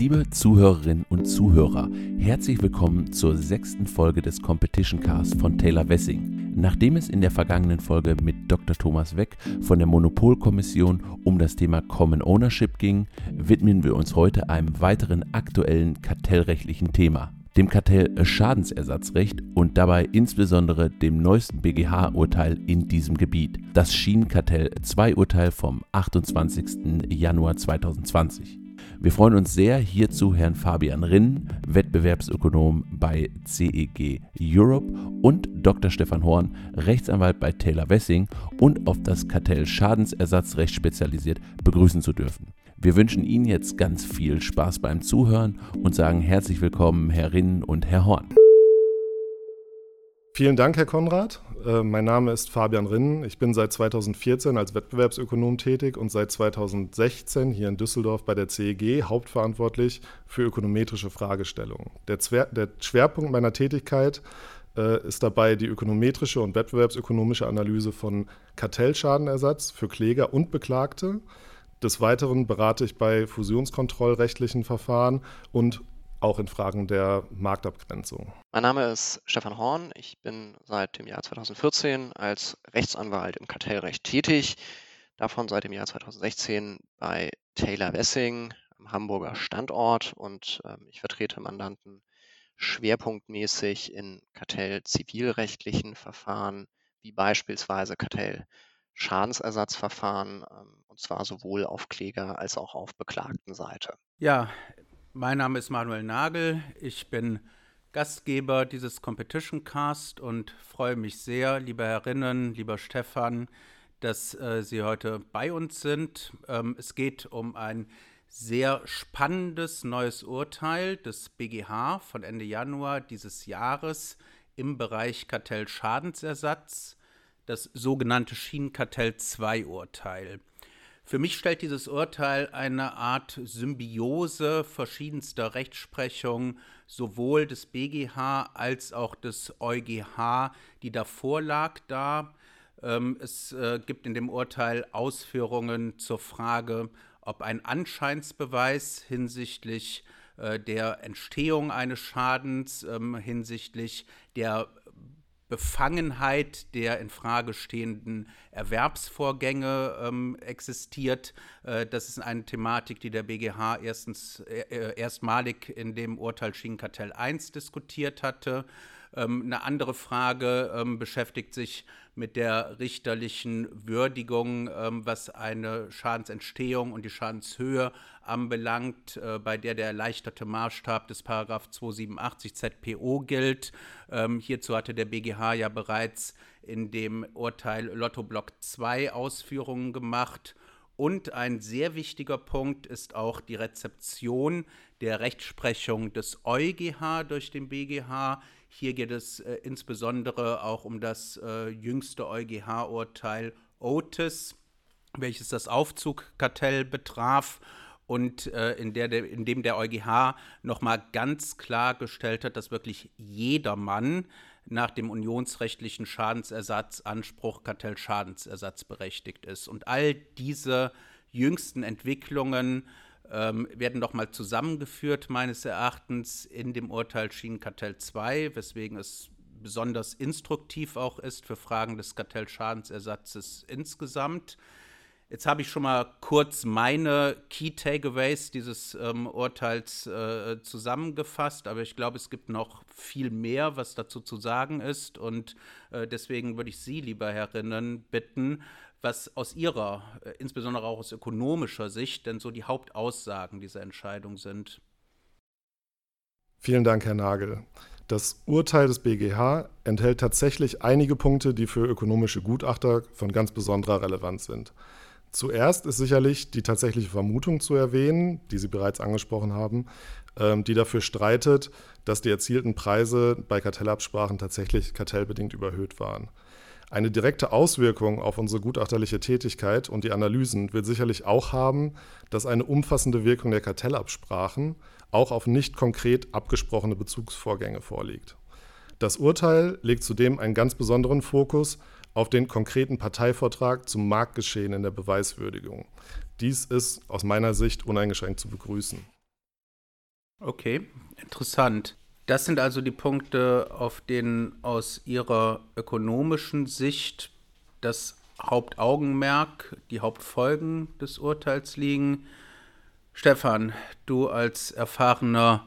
Liebe Zuhörerinnen und Zuhörer, herzlich willkommen zur sechsten Folge des Competition Cast von Taylor Wessing. Nachdem es in der vergangenen Folge mit Dr. Thomas Weck von der Monopolkommission um das Thema Common Ownership ging, widmen wir uns heute einem weiteren aktuellen kartellrechtlichen Thema, dem Kartell-Schadensersatzrecht und dabei insbesondere dem neuesten BGH-Urteil in diesem Gebiet, das Schienenkartell-2-Urteil vom 28. Januar 2020. Wir freuen uns sehr, hierzu Herrn Fabian Rinn, Wettbewerbsökonom bei CEG Europe und Dr. Stefan Horn, Rechtsanwalt bei Taylor Wessing und auf das Kartell Schadensersatzrecht spezialisiert, begrüßen zu dürfen. Wir wünschen Ihnen jetzt ganz viel Spaß beim Zuhören und sagen herzlich willkommen, Herr Rinn und Herr Horn. Vielen Dank, Herr Konrad. Äh, mein Name ist Fabian Rinnen. Ich bin seit 2014 als Wettbewerbsökonom tätig und seit 2016 hier in Düsseldorf bei der CEG hauptverantwortlich für ökonometrische Fragestellungen. Der, Zwer der Schwerpunkt meiner Tätigkeit äh, ist dabei die ökonometrische und wettbewerbsökonomische Analyse von Kartellschadenersatz für Kläger und Beklagte. Des Weiteren berate ich bei fusionskontrollrechtlichen Verfahren und auch in Fragen der Marktabgrenzung. Mein Name ist Stefan Horn. Ich bin seit dem Jahr 2014 als Rechtsanwalt im Kartellrecht tätig. Davon seit dem Jahr 2016 bei Taylor Wessing am Hamburger Standort und ähm, ich vertrete Mandanten schwerpunktmäßig in kartellzivilrechtlichen Verfahren wie beispielsweise Kartellschadensersatzverfahren ähm, und zwar sowohl auf Kläger- als auch auf Beklagtenseite. Ja, mein Name ist Manuel Nagel. Ich bin Gastgeber dieses Competition Cast und freue mich sehr, liebe Herrinnen, lieber Stefan, dass äh, Sie heute bei uns sind. Ähm, es geht um ein sehr spannendes neues Urteil des BGH von Ende Januar dieses Jahres im Bereich Kartellschadensersatz, das sogenannte Schienenkartell 2 Urteil. Für mich stellt dieses Urteil eine Art Symbiose verschiedenster Rechtsprechung, sowohl des BGH als auch des EuGH, die davor lag, dar. Ähm, es äh, gibt in dem Urteil Ausführungen zur Frage, ob ein Anscheinsbeweis hinsichtlich äh, der Entstehung eines Schadens, ähm, hinsichtlich der Befangenheit der in Frage stehenden Erwerbsvorgänge ähm, existiert. Äh, das ist eine Thematik, die der BGH erstens, äh, äh erstmalig in dem Urteil Schienenkartell 1 diskutiert hatte. Ähm, eine andere Frage ähm, beschäftigt sich mit der richterlichen Würdigung, ähm, was eine Schadensentstehung und die Schadenshöhe anbelangt, äh, bei der der erleichterte Maßstab des Paragraph 287 ZPO gilt. hierzu hatte der BGH ja bereits in dem Urteil Lotto Block 2 Ausführungen gemacht. Und ein sehr wichtiger Punkt ist auch die Rezeption der Rechtsprechung des EuGH durch den BGH hier geht es äh, insbesondere auch um das äh, jüngste EuGH-Urteil Otis, welches das Aufzugkartell betraf und äh, in, der, in dem der EuGH nochmal ganz klar gestellt hat, dass wirklich jedermann nach dem unionsrechtlichen Schadensersatzanspruch Kartellschadensersatz berechtigt ist. Und all diese jüngsten Entwicklungen ähm, werden nochmal zusammengeführt, meines Erachtens, in dem Urteil Schienenkartell 2, weswegen es besonders instruktiv auch ist für Fragen des Kartellschadensersatzes insgesamt. Jetzt habe ich schon mal kurz meine Key Takeaways dieses ähm, Urteils äh, zusammengefasst, aber ich glaube, es gibt noch viel mehr, was dazu zu sagen ist. Und äh, deswegen würde ich Sie, lieber Herrinnen, bitten, was aus Ihrer, äh, insbesondere auch aus ökonomischer Sicht, denn so die Hauptaussagen dieser Entscheidung sind. Vielen Dank, Herr Nagel. Das Urteil des BGH enthält tatsächlich einige Punkte, die für ökonomische Gutachter von ganz besonderer Relevanz sind. Zuerst ist sicherlich die tatsächliche Vermutung zu erwähnen, die Sie bereits angesprochen haben, ähm, die dafür streitet, dass die erzielten Preise bei Kartellabsprachen tatsächlich kartellbedingt überhöht waren. Eine direkte Auswirkung auf unsere gutachterliche Tätigkeit und die Analysen wird sicherlich auch haben, dass eine umfassende Wirkung der Kartellabsprachen auch auf nicht konkret abgesprochene Bezugsvorgänge vorliegt. Das Urteil legt zudem einen ganz besonderen Fokus auf den konkreten Parteivortrag zum Marktgeschehen in der Beweiswürdigung. Dies ist aus meiner Sicht uneingeschränkt zu begrüßen. Okay, interessant. Das sind also die Punkte, auf denen aus Ihrer ökonomischen Sicht das Hauptaugenmerk, die Hauptfolgen des Urteils liegen. Stefan, du als erfahrener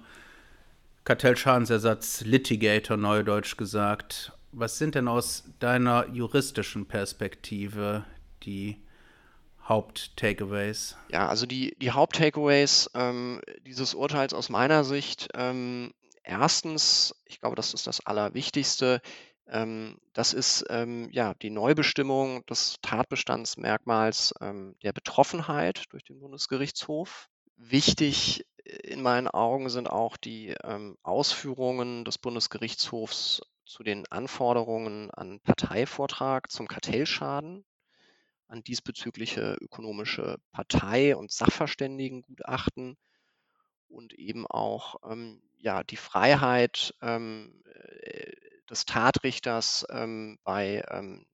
Kartellschadensersatz-Litigator, neudeutsch gesagt, was sind denn aus deiner juristischen Perspektive die Haupt-Takeaways? Ja, also die, die Haupt-Takeaways ähm, dieses Urteils aus meiner Sicht, ähm, erstens, ich glaube, das ist das Allerwichtigste, ähm, das ist ähm, ja die Neubestimmung des Tatbestandsmerkmals ähm, der Betroffenheit durch den Bundesgerichtshof. Wichtig in meinen Augen sind auch die ähm, Ausführungen des Bundesgerichtshofs zu den Anforderungen an Parteivortrag zum Kartellschaden, an diesbezügliche ökonomische Partei- und Sachverständigengutachten und eben auch ähm, ja, die Freiheit ähm, äh, des Tatrichters ähm, bei ähm,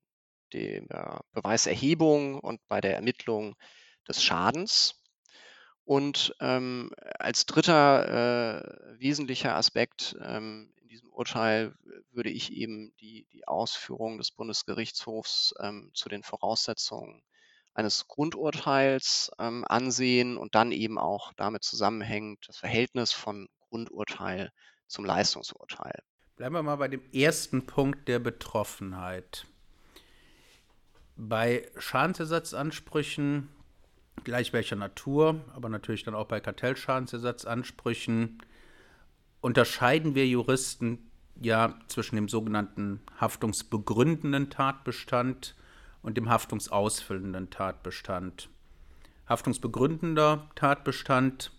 der Beweiserhebung und bei der Ermittlung des Schadens. Und ähm, als dritter äh, wesentlicher Aspekt ähm, in diesem Urteil würde ich eben die, die Ausführung des Bundesgerichtshofs ähm, zu den Voraussetzungen eines Grundurteils ähm, ansehen und dann eben auch damit zusammenhängt das Verhältnis von Grundurteil zum Leistungsurteil. Bleiben wir mal bei dem ersten Punkt der Betroffenheit. Bei Schadensersatzansprüchen gleich welcher Natur, aber natürlich dann auch bei Kartellschadensersatzansprüchen, unterscheiden wir Juristen ja zwischen dem sogenannten haftungsbegründenden Tatbestand und dem haftungsausfüllenden Tatbestand. Haftungsbegründender Tatbestand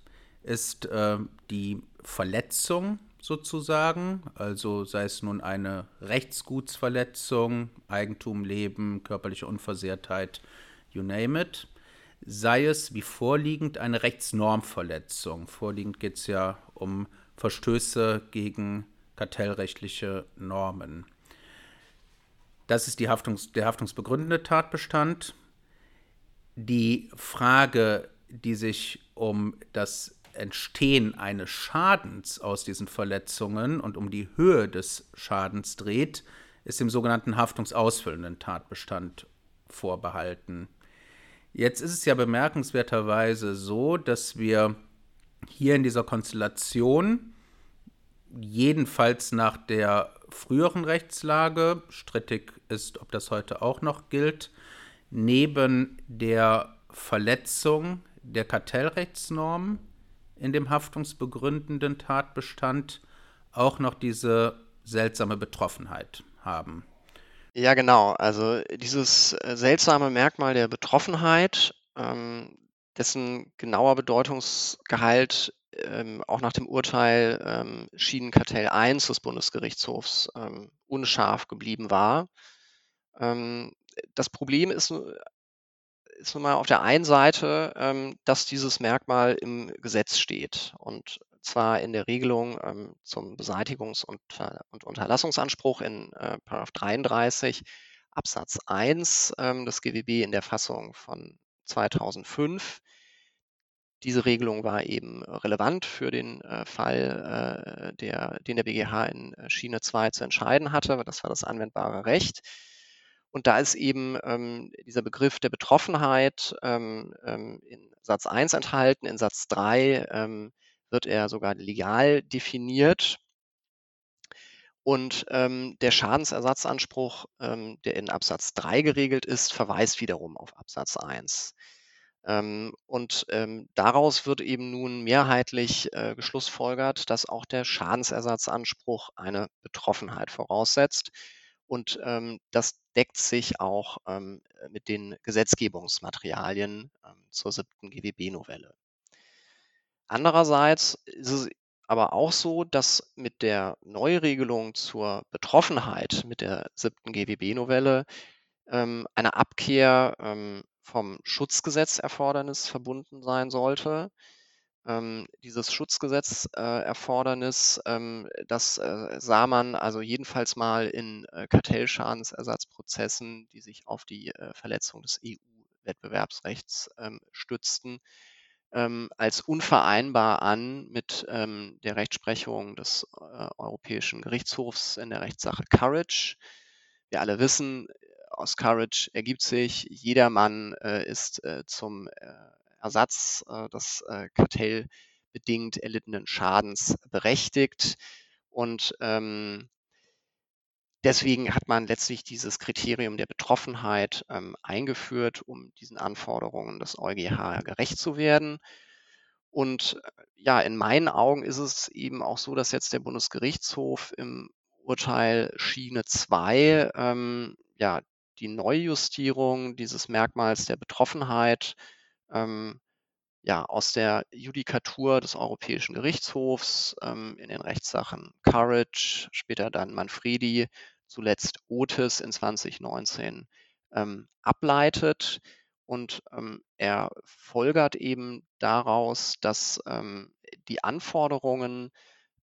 ist äh, die Verletzung sozusagen, also sei es nun eine Rechtsgutsverletzung, Eigentum, Leben, körperliche Unversehrtheit, you name it sei es wie vorliegend eine Rechtsnormverletzung. Vorliegend geht es ja um Verstöße gegen kartellrechtliche Normen. Das ist Haftungs-, der haftungsbegründende Tatbestand. Die Frage, die sich um das Entstehen eines Schadens aus diesen Verletzungen und um die Höhe des Schadens dreht, ist dem sogenannten haftungsausfüllenden Tatbestand vorbehalten. Jetzt ist es ja bemerkenswerterweise so, dass wir hier in dieser Konstellation, jedenfalls nach der früheren Rechtslage, strittig ist, ob das heute auch noch gilt, neben der Verletzung der Kartellrechtsnorm in dem haftungsbegründenden Tatbestand auch noch diese seltsame Betroffenheit haben. Ja, genau. Also dieses äh, seltsame Merkmal der Betroffenheit, ähm, dessen genauer Bedeutungsgehalt ähm, auch nach dem Urteil ähm, Schienenkartell 1 des Bundesgerichtshofs ähm, unscharf geblieben war. Ähm, das Problem ist, ist nun mal auf der einen Seite, ähm, dass dieses Merkmal im Gesetz steht und zwar in der Regelung ähm, zum Beseitigungs- und, und, Unterlassungsanspruch in äh, 33 Absatz 1 ähm, des GWB in der Fassung von 2005. Diese Regelung war eben relevant für den äh, Fall, äh, der, den der BGH in Schiene 2 zu entscheiden hatte. Das war das anwendbare Recht. Und da ist eben ähm, dieser Begriff der Betroffenheit ähm, ähm, in Satz 1 enthalten, in Satz 3 ähm, wird er sogar legal definiert. Und ähm, der Schadensersatzanspruch, ähm, der in Absatz 3 geregelt ist, verweist wiederum auf Absatz 1. Ähm, und daraus wird eben nun mehrheitlich äh, geschlussfolgert, dass auch der Schadensersatzanspruch eine Betroffenheit voraussetzt. Und ähm, das deckt sich auch ähm, mit den Gesetzgebungsmaterialien zur siebten GWB-Novelle. Andererseits ist es aber auch so, dass mit der Neuregelung zur Betroffenheit mit der siebten GWB-Novelle ähm, eine Abkehr ähm, vom Schutzgesetzerfordernis verbunden sein sollte. Ähm, dieses Schutzgesetzerfordernis, äh, ähm, das äh, sah man also jedenfalls mal in äh, Kartellschadensersatzprozessen, die sich auf die äh, Verletzung des EU-Wettbewerbsrechts ähm, stützten ähm, als unvereinbar an mit ähm, der Rechtsprechung des äh, Europäischen Gerichtshofs in der Rechtssache Courage. Wir alle wissen, aus Courage ergibt sich, jedermann äh, ist zum Ersatz äh, des äh, kartellbedingt erlittenen Schadens berechtigt. Und ähm, deswegen hat man letztlich dieses Kriterium der Betroffenheit ähm, eingeführt, um diesen Anforderungen des EuGH gerecht zu werden. Und äh, ja, in meinen Augen ist es eben auch so, dass jetzt der Bundesgerichtshof im Urteil Schiene 2 ähm, ja, die Neujustierung dieses Merkmals der Betroffenheit ähm, ja, aus der Judikatur des Europäischen Gerichtshofs ähm, in den Rechtssachen Courage, später dann Manfredi, zuletzt Otis in 2019 ähm, ableitet. Und ähm, er folgert eben daraus, dass ähm, die Anforderungen,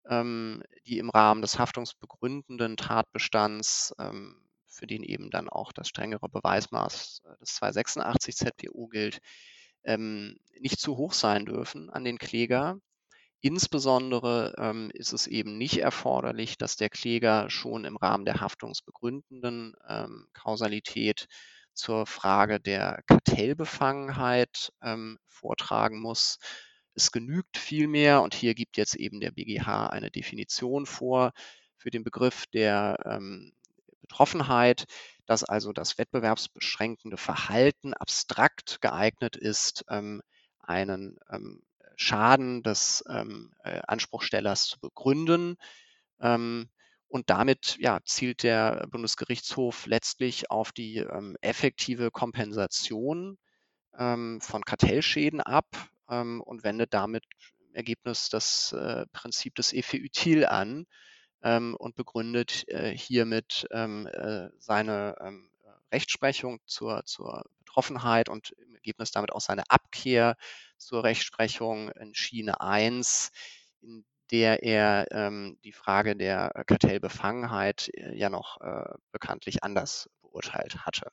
ähm, die im Rahmen des haftungsbegründenden Tatbestands ähm, für den eben dann auch das strengere Beweismaß äh, des 286 ZPO gilt, ähm, nicht zu hoch sein dürfen an den Kläger. Insbesondere ähm, ist es eben nicht erforderlich, dass der Kläger schon im Rahmen der haftungsbegründenden ähm, Kausalität zur Frage der Kartellbefangenheit ähm, vortragen muss. Es genügt vielmehr, und hier gibt jetzt eben der BGH eine Definition vor für den Begriff der ähm, Betroffenheit, dass also das wettbewerbsbeschränkende Verhalten abstrakt geeignet ist, ähm, einen ähm, Schaden des ähm, äh, Anspruchstellers zu begründen. Ähm, und damit ja, zielt der Bundesgerichtshof letztlich auf die ähm, effektive Kompensation ähm, von Kartellschäden ab und wendet damit im Ergebnis das äh, Prinzip des Ephytil an, ähm, und begründet äh, hiermit ähm, äh, seine ähm, Rechtsprechung zur, zur Betroffenheit und im Ergebnis damit auch seine Abkehr zur Rechtsprechung in Schiene 1, in der er ähm, die Frage der Kartellbefangenheit äh, ja noch äh, bekanntlich anders beurteilt hatte.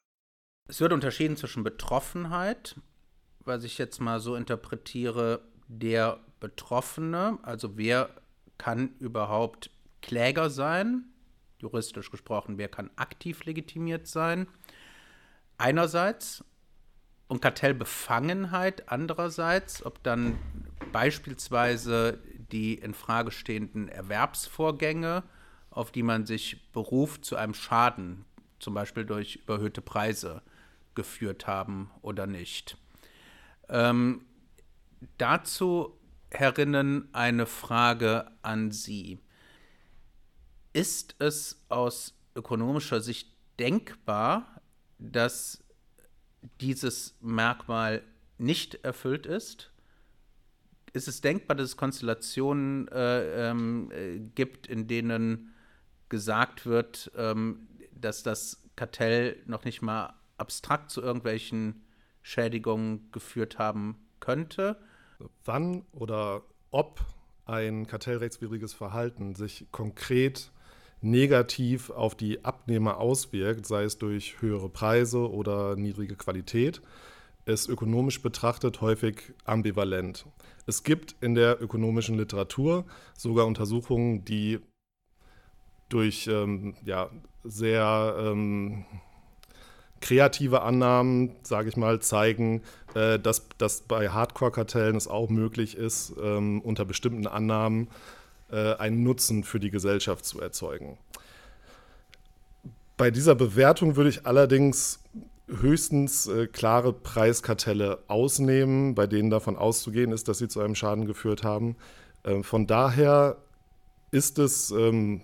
Es wird unterschieden zwischen Betroffenheit, was ich jetzt mal so interpretiere, der Betroffene, also wer kann überhaupt Kläger sein, juristisch gesprochen, wer kann aktiv legitimiert sein, einerseits, und Kartellbefangenheit andererseits, ob dann beispielsweise die in Frage stehenden Erwerbsvorgänge, auf die man sich beruft, zu einem Schaden, zum Beispiel durch überhöhte Preise, geführt haben oder nicht. Ähm, dazu, Herrinnen, eine Frage an Sie ist es aus ökonomischer Sicht denkbar, dass dieses Merkmal nicht erfüllt ist? Ist es denkbar, dass es Konstellationen äh, ähm, äh, gibt, in denen gesagt wird, ähm, dass das Kartell noch nicht mal abstrakt zu irgendwelchen Schädigungen geführt haben könnte? Wann oder ob ein kartellrechtswidriges Verhalten sich konkret negativ auf die Abnehmer auswirkt, sei es durch höhere Preise oder niedrige Qualität, ist ökonomisch betrachtet häufig ambivalent. Es gibt in der ökonomischen Literatur sogar Untersuchungen, die durch ähm, ja, sehr ähm, kreative Annahmen, sage ich mal, zeigen, äh, dass, dass bei Hardcore-Kartellen es auch möglich ist, ähm, unter bestimmten Annahmen einen Nutzen für die Gesellschaft zu erzeugen. Bei dieser Bewertung würde ich allerdings höchstens äh, klare Preiskartelle ausnehmen, bei denen davon auszugehen ist, dass sie zu einem Schaden geführt haben. Ähm, von daher ist es ähm,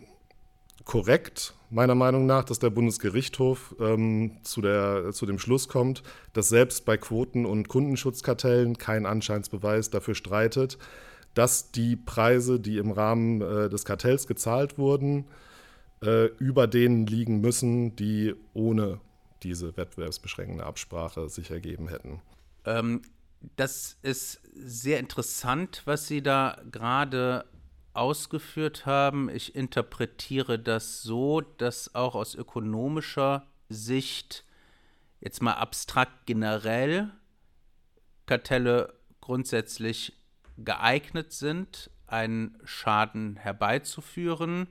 korrekt, meiner Meinung nach, dass der Bundesgerichtshof ähm, zu, der, zu dem Schluss kommt, dass selbst bei Quoten- und Kundenschutzkartellen kein Anscheinsbeweis dafür streitet, dass die Preise, die im Rahmen äh, des Kartells gezahlt wurden, äh, über denen liegen müssen, die ohne diese wettbewerbsbeschränkende Absprache sich ergeben hätten. Ähm, das ist sehr interessant, was Sie da gerade ausgeführt haben. Ich interpretiere das so, dass auch aus ökonomischer Sicht jetzt mal abstrakt generell Kartelle grundsätzlich geeignet sind, einen Schaden herbeizuführen,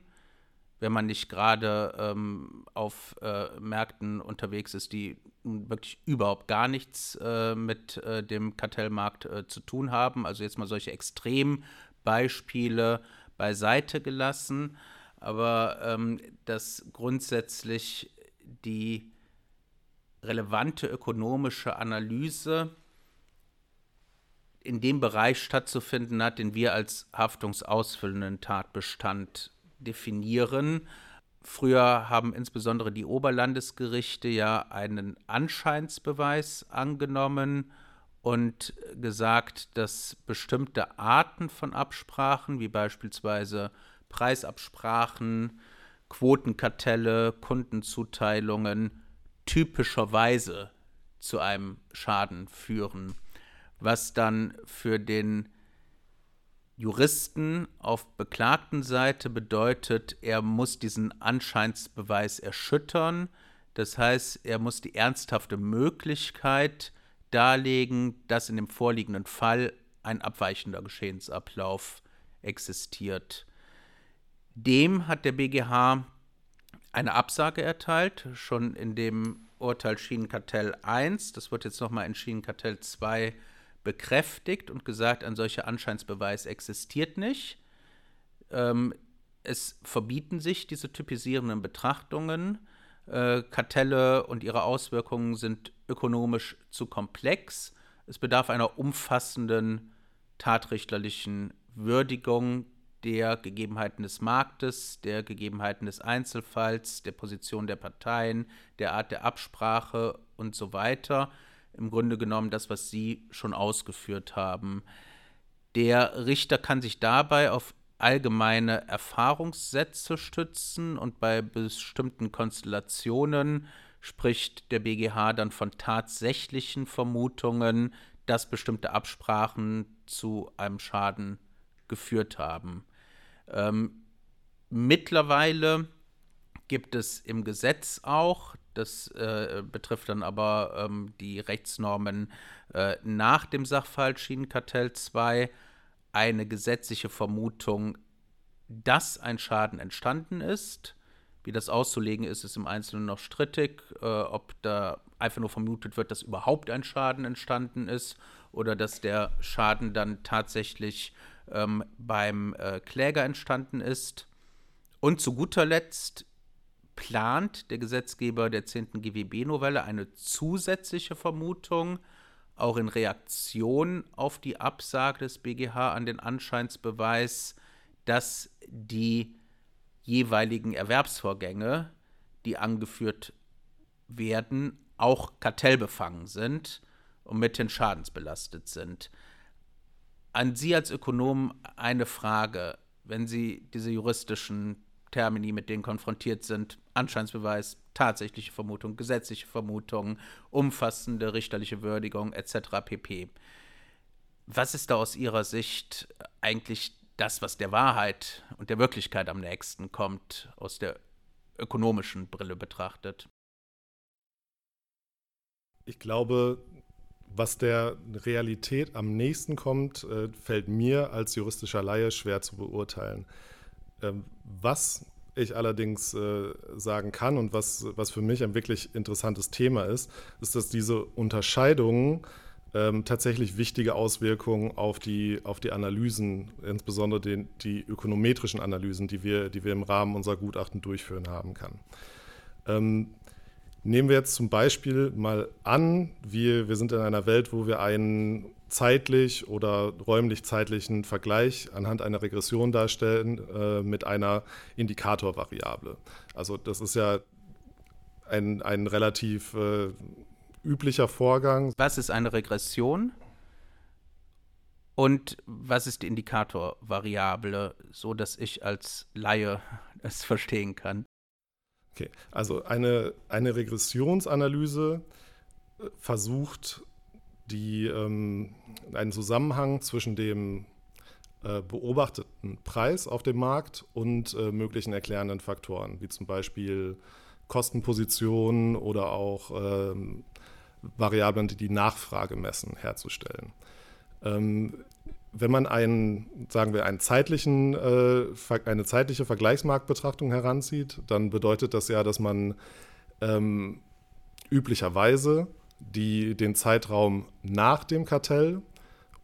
wenn man nicht gerade ähm, auf äh, Märkten unterwegs ist, die wirklich überhaupt gar nichts äh, mit äh, dem Kartellmarkt äh, zu tun haben. Also jetzt mal solche Extrembeispiele beiseite gelassen, aber ähm, dass grundsätzlich die relevante ökonomische Analyse in dem Bereich stattzufinden hat, den wir als haftungsausfüllenden Tatbestand definieren. Früher haben insbesondere die Oberlandesgerichte ja einen Anscheinsbeweis angenommen und gesagt, dass bestimmte Arten von Absprachen, wie beispielsweise Preisabsprachen, Quotenkartelle, Kundenzuteilungen, typischerweise zu einem Schaden führen, was dann für den Juristen auf beklagten Seite bedeutet, er muss diesen Anscheinsbeweis erschüttern. Das heißt, er muss die ernsthafte Möglichkeit darlegen, dass in dem vorliegenden Fall ein abweichender Geschehensablauf existiert. Dem hat der BGH eine Absage erteilt, schon in dem Urteil Schienenkartell 1. Das wird jetzt nochmal in Schienenkartell 2 bekräftigt und gesagt, ein solcher Anscheinsbeweis existiert nicht. Ähm, es verbieten sich diese typisierenden Betrachtungen. Äh, Kartelle und ihre Auswirkungen sind ökonomisch zu komplex. Es bedarf einer umfassenden tatrichterlichen Würdigung der Gegebenheiten des Marktes, der Gegebenheiten des Einzelfalls, der Position der Parteien, der Art der Absprache und so weiter im Grunde genommen das, was Sie schon ausgeführt haben. Der Richter kann sich dabei auf allgemeine Erfahrungssätze stützen und bei bestimmten Konstellationen spricht der BGH dann von tatsächlichen Vermutungen, dass bestimmte Absprachen zu einem Schaden geführt haben. Ähm, mittlerweile gibt es im Gesetz auch das äh, betrifft dann aber ähm, die Rechtsnormen äh, nach dem Sachverhalt Schienenkartell 2. Eine gesetzliche Vermutung, dass ein Schaden entstanden ist. Wie das auszulegen ist, ist im Einzelnen noch strittig, äh, ob da einfach nur vermutet wird, dass überhaupt ein Schaden entstanden ist oder dass der Schaden dann tatsächlich ähm, beim äh, Kläger entstanden ist. Und zu guter Letzt plant der Gesetzgeber der 10. GWB-Novelle eine zusätzliche Vermutung, auch in Reaktion auf die Absage des BGH an den Anscheinsbeweis, dass die jeweiligen Erwerbsvorgänge, die angeführt werden, auch kartellbefangen sind und mithin schadensbelastet sind. An Sie als Ökonom eine Frage, wenn Sie diese juristischen Termini, mit denen konfrontiert sind, Anscheinsbeweis, tatsächliche Vermutung, gesetzliche Vermutung, umfassende richterliche Würdigung etc. pp. Was ist da aus Ihrer Sicht eigentlich das, was der Wahrheit und der Wirklichkeit am nächsten kommt, aus der ökonomischen Brille betrachtet? Ich glaube, was der Realität am nächsten kommt, äh, fällt mir als juristischer Laie schwer zu beurteilen. Ähm, was ich allerdings äh, sagen kann und was, was für mich ein wirklich interessantes Thema ist, ist, dass diese Unterscheidungen ähm, tatsächlich wichtige Auswirkungen auf die, auf die Analysen, insbesondere den, die ökonometrischen Analysen, die wir, die wir im Rahmen unserer Gutachten durchführen haben kann. Ähm, nehmen wir jetzt zum Beispiel mal an, wir, wir sind in einer Welt, wo wir einen zeitlich oder räumlich-zeitlichen Vergleich anhand einer Regression darstellen äh, mit einer Indikatorvariable. Also das ist ja ein, ein relativ äh, üblicher Vorgang. Was ist eine Regression? Und was ist die Indikatorvariable, so dass ich als Laie es verstehen kann? Okay, also eine, eine Regressionsanalyse äh, versucht die ähm, einen Zusammenhang zwischen dem äh, beobachteten Preis auf dem Markt und äh, möglichen erklärenden Faktoren, wie zum Beispiel Kostenpositionen oder auch ähm, Variablen, die die Nachfrage messen, herzustellen. Ähm, wenn man einen, sagen wir, einen zeitlichen, äh, eine zeitliche Vergleichsmarktbetrachtung heranzieht, dann bedeutet das ja, dass man ähm, üblicherweise die, den Zeitraum nach dem Kartell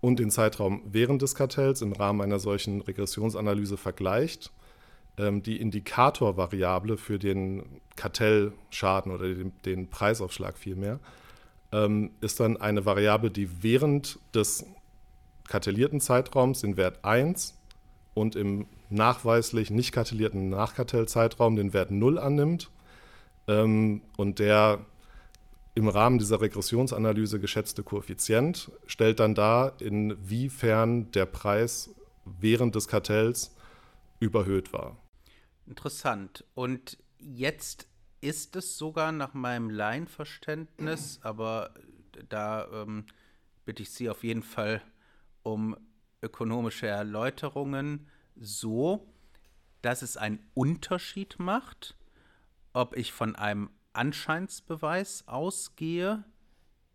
und den Zeitraum während des Kartells im Rahmen einer solchen Regressionsanalyse vergleicht. Ähm, die Indikatorvariable für den Kartellschaden oder den, Preisaufschlag vielmehr ähm, ist dann eine Variable, die während des kartellierten Zeitraums den Wert 1 und im nachweislich nicht kartellierten Nachkartellzeitraum den Wert 0 annimmt ähm, und der im Rahmen dieser Regressionsanalyse geschätzte Koeffizient stellt dann dar, inwiefern der Preis während des Kartells überhöht war. Interessant. Und jetzt ist es sogar nach meinem Laienverständnis, aber da ähm, bitte ich Sie auf jeden Fall um ökonomische Erläuterungen, so, dass es einen Unterschied macht, ob ich von einem Anscheinsbeweis ausgehe,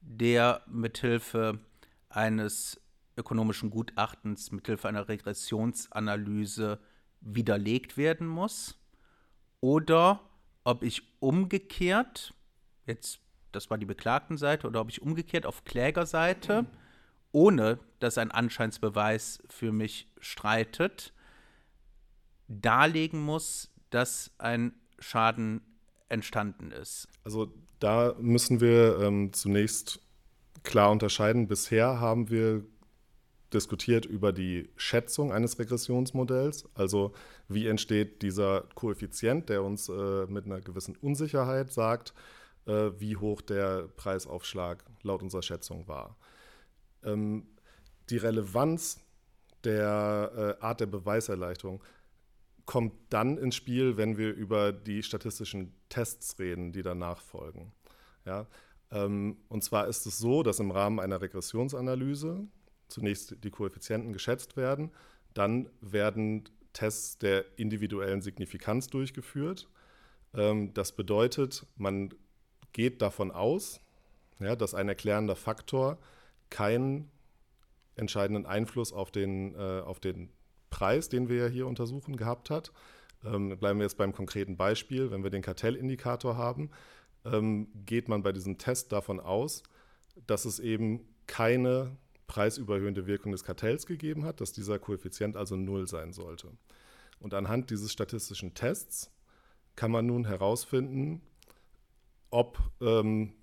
der mithilfe eines ökonomischen Gutachtens, mithilfe einer Regressionsanalyse widerlegt werden muss, oder ob ich umgekehrt, jetzt das war die Beklagtenseite, oder ob ich umgekehrt auf Klägerseite, ohne dass ein Anscheinsbeweis für mich streitet, darlegen muss, dass ein Schaden entstanden ist? Also da müssen wir ähm, zunächst klar unterscheiden. Bisher haben wir diskutiert über die Schätzung eines Regressionsmodells, also wie entsteht dieser Koeffizient, der uns äh, mit einer gewissen Unsicherheit sagt, äh, wie hoch der Preisaufschlag laut unserer Schätzung war. Ähm, die Relevanz der äh, Art der Beweiserleichterung kommt dann ins Spiel, wenn wir über die statistischen Tests reden, die danach folgen. Ja? Ähm, und zwar ist es so, dass im Rahmen einer Regressionsanalyse zunächst die Koeffizienten geschätzt werden, dann werden Tests der individuellen Signifikanz durchgeführt. Ähm, das bedeutet, man geht davon aus, ja, dass ein erklärender Faktor keinen entscheidenden Einfluss auf den, äh, auf den Preis, den wir ja hier untersuchen, gehabt hat. Ähm, bleiben wir jetzt beim konkreten Beispiel. Wenn wir den Kartellindikator haben, ähm, geht man bei diesem Test davon aus, dass es eben keine preisüberhöhende Wirkung des Kartells gegeben hat, dass dieser Koeffizient also null sein sollte. Und anhand dieses statistischen Tests kann man nun herausfinden, ob, ähm,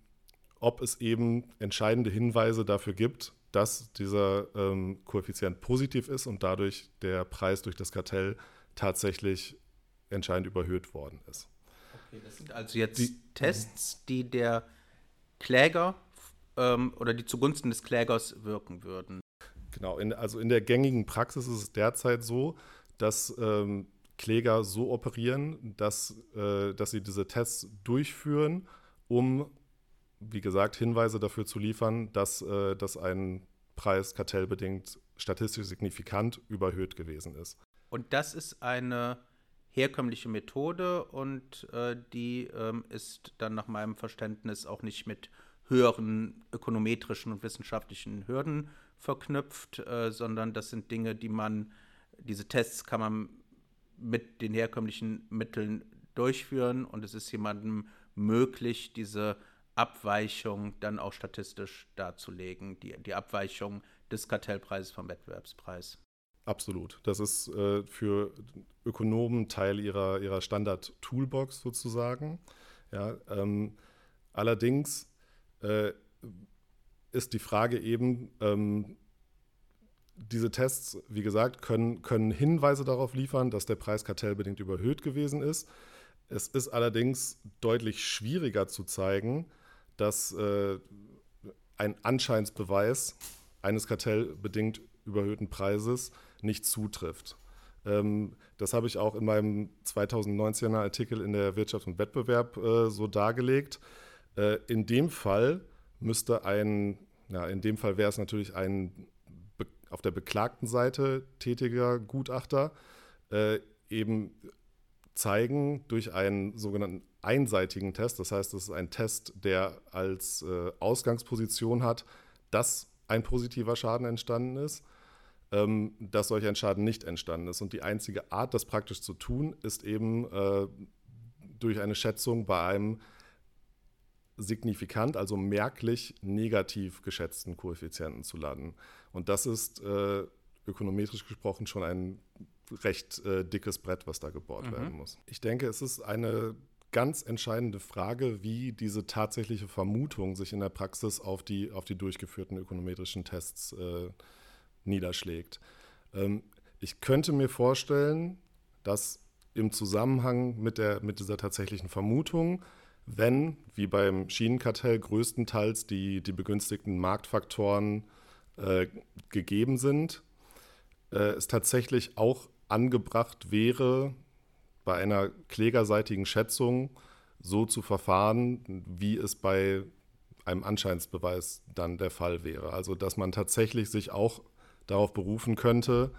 ob es eben entscheidende Hinweise dafür gibt, dass dieser ähm, Koeffizient positiv ist und dadurch der Preis durch das Kartell tatsächlich entscheidend überhöht worden ist. Okay, das sind also jetzt die, Tests, die der Kläger ähm, oder die zugunsten des Klägers wirken würden. Genau, in, also in der gängigen Praxis ist es derzeit so, dass ähm, Kläger so operieren, dass, äh, dass sie diese Tests durchführen, um wie gesagt, Hinweise dafür zu liefern, dass, äh, dass ein Preis kartellbedingt statistisch signifikant überhöht gewesen ist. Und das ist eine herkömmliche Methode und äh, die ähm, ist dann nach meinem Verständnis auch nicht mit höheren ökonometrischen und wissenschaftlichen Hürden verknüpft, äh, sondern das sind Dinge, die man, diese Tests kann man mit den herkömmlichen Mitteln durchführen und es ist jemandem möglich, diese Abweichung dann auch statistisch darzulegen, die, die Abweichung des Kartellpreises vom Wettbewerbspreis. Absolut. Das ist äh, für Ökonomen Teil ihrer, ihrer Standard-Toolbox sozusagen. Ja, ähm, allerdings äh, ist die Frage eben, ähm, diese Tests, wie gesagt, können, können Hinweise darauf liefern, dass der Preis kartellbedingt überhöht gewesen ist. Es ist allerdings deutlich schwieriger zu zeigen, dass äh, ein Anscheinsbeweis eines kartellbedingt überhöhten Preises nicht zutrifft. Ähm, das habe ich auch in meinem 2019er Artikel in der Wirtschaft und Wettbewerb äh, so dargelegt. Äh, in dem Fall müsste ein, ja, in dem Fall wäre es natürlich ein auf der beklagten Seite tätiger Gutachter, äh, eben zeigen durch einen sogenannten einseitigen Test. Das heißt, es ist ein Test, der als äh, Ausgangsposition hat, dass ein positiver Schaden entstanden ist, ähm, dass solch ein Schaden nicht entstanden ist. Und die einzige Art, das praktisch zu tun, ist eben äh, durch eine Schätzung bei einem signifikant, also merklich negativ geschätzten Koeffizienten zu landen. Und das ist äh, ökonometrisch gesprochen schon ein recht äh, dickes Brett, was da gebohrt mhm. werden muss. Ich denke, es ist eine ganz entscheidende Frage, wie diese tatsächliche Vermutung sich in der Praxis auf die, auf die durchgeführten ökonometrischen Tests äh, niederschlägt. Ähm, ich könnte mir vorstellen, dass im Zusammenhang mit, der, mit dieser tatsächlichen Vermutung, wenn, wie beim Schienenkartell, größtenteils die, die begünstigten Marktfaktoren äh, gegeben sind, äh, es tatsächlich auch angebracht wäre, bei einer klägerseitigen Schätzung so zu verfahren, wie es bei einem Anscheinsbeweis dann der Fall wäre. Also dass man tatsächlich sich auch darauf berufen könnte,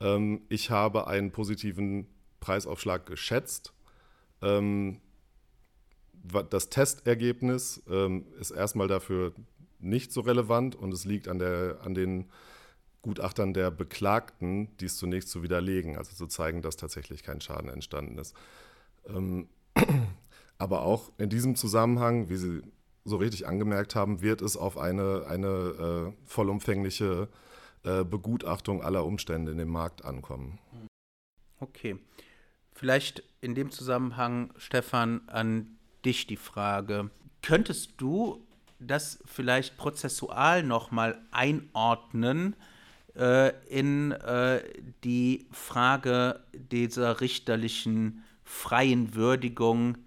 ähm, ich habe einen positiven Preisaufschlag geschätzt. Ähm, das Testergebnis ähm, ist erstmal dafür nicht so relevant und es liegt an, der, an den Gutachtern der Beklagten, dies zunächst zu widerlegen, also zu zeigen, dass tatsächlich kein Schaden entstanden ist. Ähm, aber auch in diesem Zusammenhang, wie Sie so richtig angemerkt haben, wird es auf eine, eine äh, vollumfängliche äh, Begutachtung aller Umstände in dem Markt ankommen. Okay. Vielleicht in dem Zusammenhang, Stefan, an dich die Frage. Könntest du das vielleicht prozessual nochmal einordnen, äh, in äh, die Frage dieser richterlichen freien Würdigung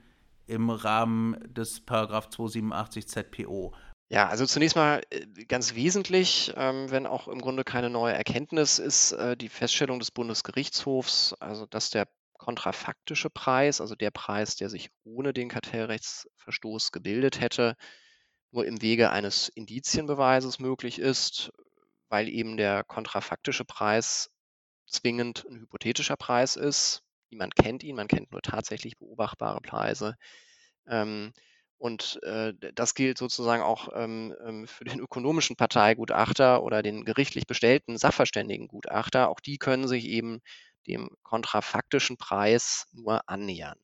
im Rahmen des Paragraph 287 ZPO. Ja, also zunächst mal äh, ganz wesentlich, ähm, wenn auch im Grunde keine neue Erkenntnis ist, äh, die Feststellung des Bundesgerichtshofs, also dass der kontrafaktische Preis, also der Preis, der sich ohne den Kartellrechtsverstoß gebildet hätte, nur im Wege eines Indizienbeweises möglich ist weil eben der kontrafaktische Preis zwingend ein hypothetischer Preis ist. Niemand kennt ihn, man kennt nur tatsächlich beobachtbare Preise. Ähm, und äh, das gilt sozusagen auch ähm, ähm, für den ökonomischen Parteigutachter oder den gerichtlich bestellten Sachverständigengutachter. Auch die können sich eben dem kontrafaktischen Preis nur annähern.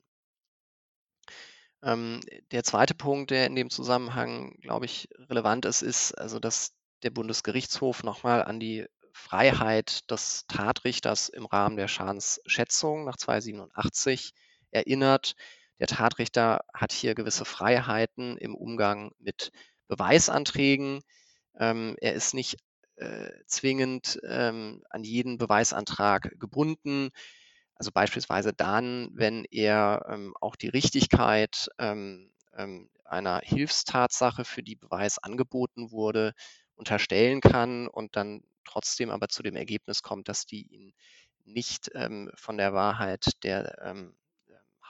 Ähm, der zweite Punkt, der in dem Zusammenhang, glaube ich, relevant ist, ist also, dass der Bundesgerichtshof nochmal an die Freiheit des Tatrichters im Rahmen der Schadensschätzung nach 287 erinnert. Der Tatrichter hat hier gewisse Freiheiten im Umgang mit Beweisanträgen. Ähm, er ist nicht äh, zwingend ähm, an jeden Beweisantrag gebunden. Also beispielsweise dann, wenn er ähm, auch die Richtigkeit ähm, ähm, einer Hilfstatsache, für die Beweis angeboten wurde, unterstellen kann und dann trotzdem aber zu dem Ergebnis kommt, dass die ihn nicht ähm, von der Wahrheit der ähm,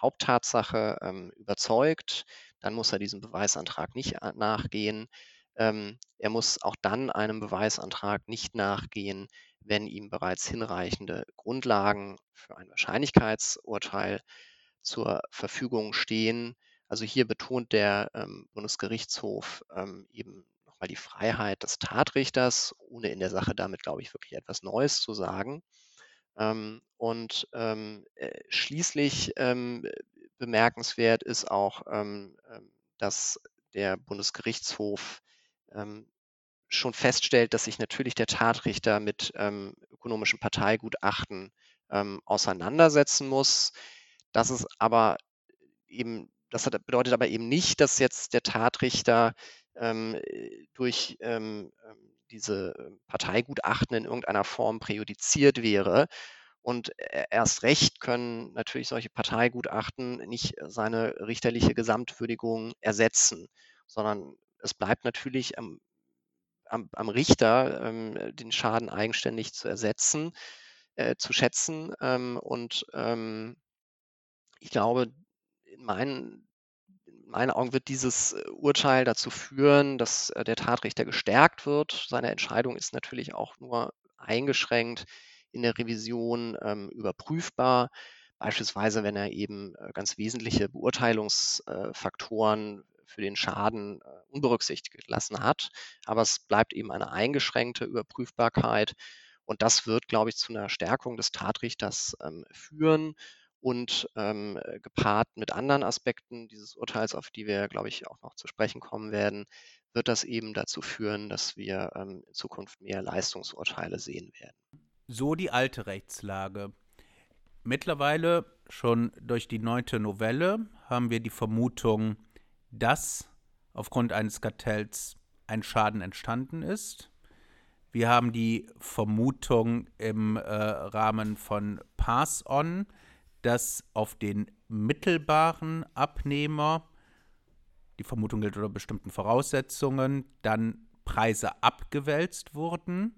Haupttatsache ähm, überzeugt, dann muss er diesem Beweisantrag nicht äh, nachgehen. Ähm, er muss auch dann einem Beweisantrag nicht nachgehen, wenn ihm bereits hinreichende Grundlagen für ein Wahrscheinlichkeitsurteil zur Verfügung stehen. Also hier betont der ähm, Bundesgerichtshof ähm, eben nochmal die Freiheit des Tatrichters, ohne in der Sache damit, glaube ich, wirklich etwas Neues zu sagen. Ähm, und ähm, äh, schließlich ähm, bemerkenswert ist auch, ähm, ähm, dass der Bundesgerichtshof ähm, schon feststellt, dass sich natürlich der Tatrichter mit ökonomischen Parteigutachten auseinandersetzen muss. Das ist aber eben, das bedeutet aber eben nicht, dass jetzt der Tatrichter ähm, durch ähm, ähm diese ähm, Parteigutachten in irgendeiner Form präjudiziert wäre. Und e-, erst recht können natürlich solche Parteigutachten nicht seine richterliche Gesamtwürdigung ersetzen, sondern es bleibt natürlich am, am, am Richter, ähm, den Schaden eigenständig zu ersetzen, äh, zu schätzen. Ähm, und ähm, ich glaube, in meinen in meinen Augen wird dieses äh, Urteil dazu führen, dass äh, der Tatrichter gestärkt wird. Seine Entscheidung ist natürlich auch nur eingeschränkt in der Revision ähm, überprüfbar. Beispielsweise, wenn er eben äh, ganz wesentliche Beurteilungsfaktoren für den Schaden unberücksichtigt gelassen hat. Aber es bleibt eben eine eingeschränkte Überprüfbarkeit. Und das wird, glaube ich, zu einer Stärkung des Tatrichters ähm, führen und ähm, gepaart mit anderen Aspekten dieses Urteils, auf die wir, glaube ich, auch noch zu sprechen kommen werden, wird das eben dazu führen, dass wir ähm, in Zukunft mehr Leistungsurteile sehen werden. So die alte Rechtslage. Mittlerweile, schon durch die neunte Novelle, haben wir die Vermutung, dass aufgrund eines Kartells ein Schaden entstanden ist. Wir haben die Vermutung im äh, Rahmen von Pass-On, dass auf den mittelbaren Abnehmer, die Vermutung gilt unter bestimmten Voraussetzungen, dann Preise abgewälzt wurden.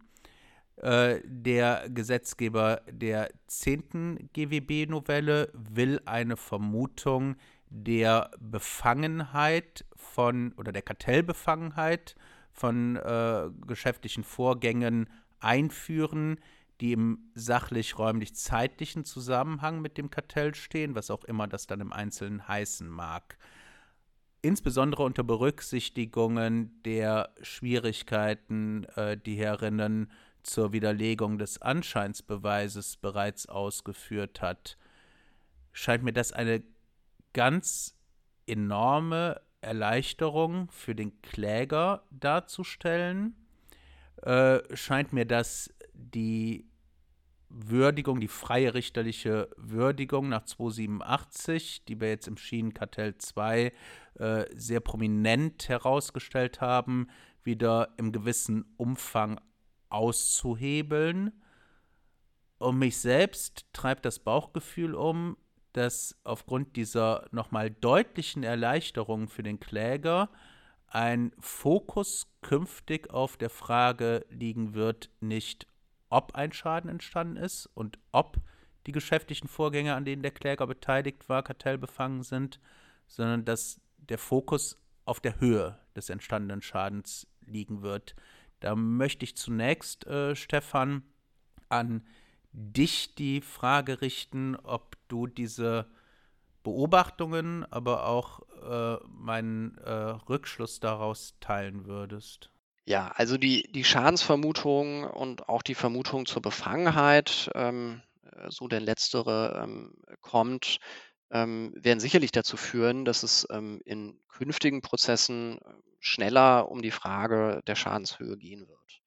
Äh, der Gesetzgeber der 10. GWB-Novelle will eine Vermutung der Befangenheit von oder der Kartellbefangenheit von äh, geschäftlichen Vorgängen einführen, die im sachlich-räumlich-zeitlichen Zusammenhang mit dem Kartell stehen, was auch immer das dann im Einzelnen heißen mag. Insbesondere unter Berücksichtigungen der Schwierigkeiten, äh, die herinnen zur Widerlegung des Anscheinsbeweises bereits ausgeführt hat, scheint mir das eine ganz enorme Erleichterung für den Kläger darzustellen. Äh, scheint mir das die Würdigung, die freie richterliche Würdigung nach 287, die wir jetzt im Schienenkartell 2 äh, sehr prominent herausgestellt haben, wieder im gewissen Umfang auszuhebeln. Und mich selbst treibt das Bauchgefühl um, dass aufgrund dieser nochmal deutlichen Erleichterung für den Kläger ein Fokus künftig auf der Frage liegen wird, nicht ob ein Schaden entstanden ist und ob die geschäftlichen Vorgänge, an denen der Kläger beteiligt war, kartellbefangen sind, sondern dass der Fokus auf der Höhe des entstandenen Schadens liegen wird. Da möchte ich zunächst, äh, Stefan, an dich die Frage richten, ob du diese Beobachtungen, aber auch äh, meinen äh, Rückschluss daraus teilen würdest. Ja, also die, die Schadensvermutung und auch die Vermutung zur Befangenheit, ähm, äh, so denn letztere ähm, kommt, ähm, werden sicherlich dazu führen, dass es ähm, in künftigen Prozessen äh, schneller um die Frage der Schadenshöhe gehen wird.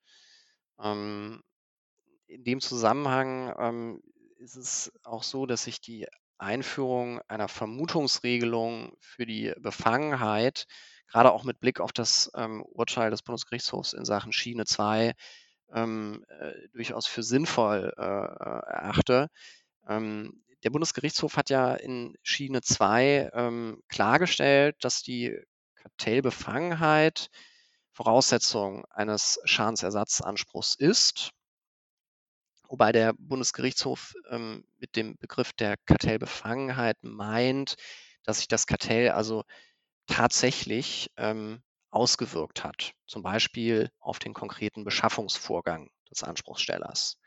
Ähm, in dem Zusammenhang ähm, ist es auch so, dass sich die Einführung einer Vermutungsregelung für die Befangenheit, gerade auch mit Blick auf das ähm, Urteil des Bundesgerichtshofs in Sachen Schiene 2, ähm, äh, durchaus für sinnvoll äh, äh, erachte. Ähm, der Bundesgerichtshof hat ja in Schiene 2 ähm, klargestellt, dass die Kartellbefangenheit Voraussetzung eines Schadensersatzanspruchs ist wobei der Bundesgerichtshof ähm, mit dem Begriff der Kartellbefangenheit meint, dass sich das Kartell also tatsächlich ähm, ausgewirkt hat, zum Beispiel auf den konkreten Beschaffungsvorgang des Anspruchsstellers.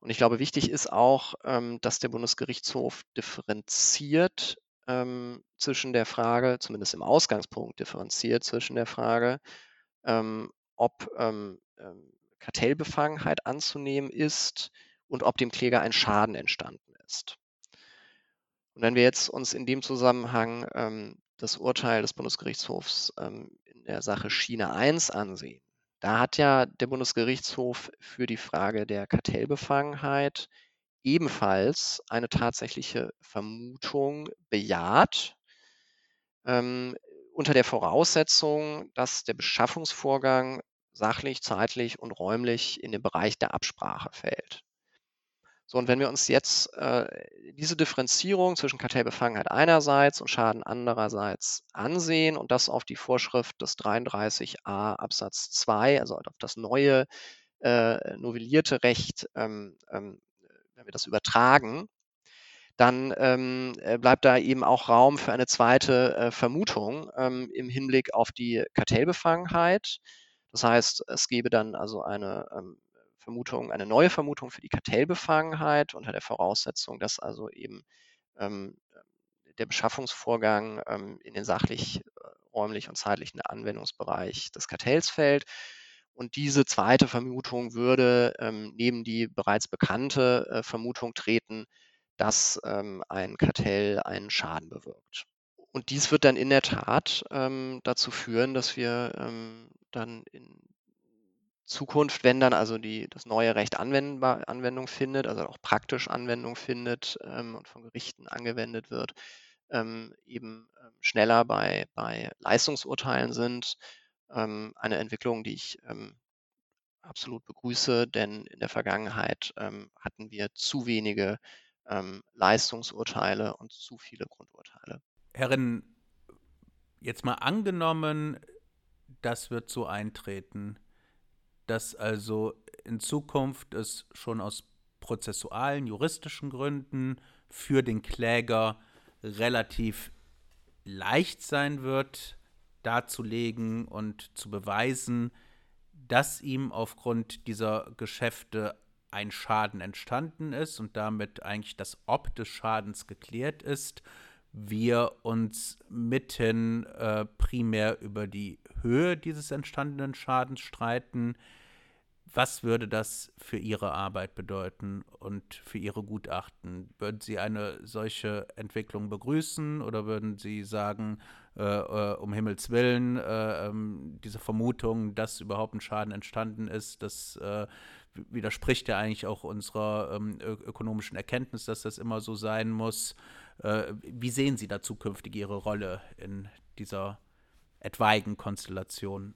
Und ich glaube, wichtig ist auch, ähm, dass der Bundesgerichtshof differenziert ähm, zwischen der Frage, zumindest im Ausgangspunkt differenziert zwischen der Frage, ähm, ob ähm, ähm, Kartellbefangenheit anzunehmen ist und ob dem Kläger ein Schaden entstanden ist. Und wenn wir jetzt uns in dem Zusammenhang ähm, das Urteil des Bundesgerichtshofs ähm, in der Sache Schiene 1 ansehen, da hat ja der Bundesgerichtshof für die Frage der Kartellbefangenheit ebenfalls eine tatsächliche Vermutung bejaht, ähm, unter der Voraussetzung, dass der Beschaffungsvorgang sachlich, zeitlich und räumlich in den Bereich der Absprache fällt. So, und wenn wir uns jetzt äh, diese Differenzierung zwischen Kartellbefangenheit einerseits und Schaden andererseits ansehen und das auf die Vorschrift des 33a Absatz 2, also auf das neue äh, novellierte Recht, ähm, ähm, wenn wir das übertragen, dann ähm, äh, bleibt da eben auch Raum für eine zweite äh, Vermutung ähm, im Hinblick auf die Kartellbefangenheit. Das heißt, es gäbe dann also eine ähm, Vermutung, eine neue Vermutung für die Kartellbefangenheit unter der Voraussetzung, dass also eben ähm, der Beschaffungsvorgang ähm, in den sachlich räumlich und zeitlich in den Anwendungsbereich des Kartells fällt. Und diese zweite Vermutung würde ähm, neben die bereits bekannte äh, Vermutung treten, dass ähm, ein Kartell einen Schaden bewirkt. Und dies wird dann in der Tat ähm, dazu führen, dass wir ähm, dann in Zukunft, wenn dann also die, das neue Recht anwendbar, Anwendung findet, also auch praktisch Anwendung findet ähm, und von Gerichten angewendet wird, ähm, eben ähm, schneller bei, bei Leistungsurteilen sind. Ähm, eine Entwicklung, die ich ähm, absolut begrüße, denn in der Vergangenheit ähm, hatten wir zu wenige Leistungsurteile und zu viele Grundurteile. Herrin, jetzt mal angenommen, das wird so eintreten dass also in Zukunft es schon aus prozessualen, juristischen Gründen für den Kläger relativ leicht sein wird, darzulegen und zu beweisen, dass ihm aufgrund dieser Geschäfte ein Schaden entstanden ist und damit eigentlich das Ob des Schadens geklärt ist, wir uns mithin äh, primär über die Höhe dieses entstandenen Schadens streiten, was würde das für Ihre Arbeit bedeuten und für Ihre Gutachten? Würden Sie eine solche Entwicklung begrüßen oder würden Sie sagen, äh, äh, um Himmels Willen, äh, ähm, diese Vermutung, dass überhaupt ein Schaden entstanden ist, das äh, widerspricht ja eigentlich auch unserer ähm, ökonomischen Erkenntnis, dass das immer so sein muss. Äh, wie sehen Sie da zukünftig Ihre Rolle in dieser etwaigen Konstellation?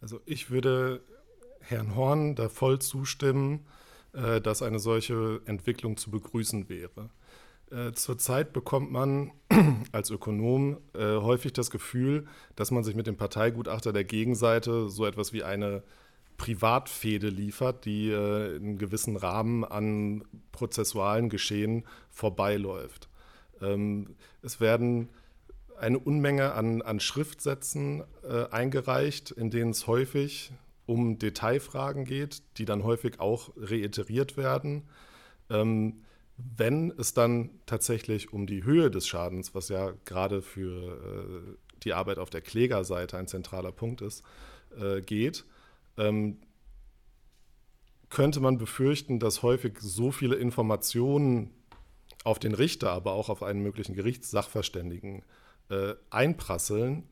Also ich würde Herrn Horn da voll zustimmen, äh, dass eine solche Entwicklung zu begrüßen wäre. Äh, zurzeit bekommt man als Ökonom äh, häufig das Gefühl, dass man sich mit dem Parteigutachter der Gegenseite so etwas wie eine Privatfehde liefert, die äh, in gewissen Rahmen an prozessualen Geschehen vorbeiläuft. Ähm, es werden eine Unmenge an, an Schriftsätzen äh, eingereicht, in denen es häufig um Detailfragen geht, die dann häufig auch reiteriert werden. Ähm, wenn es dann tatsächlich um die Höhe des Schadens, was ja gerade für äh, die Arbeit auf der Klägerseite ein zentraler Punkt ist, äh, geht, ähm, könnte man befürchten, dass häufig so viele Informationen auf den Richter, aber auch auf einen möglichen Gerichtssachverständigen äh, einprasseln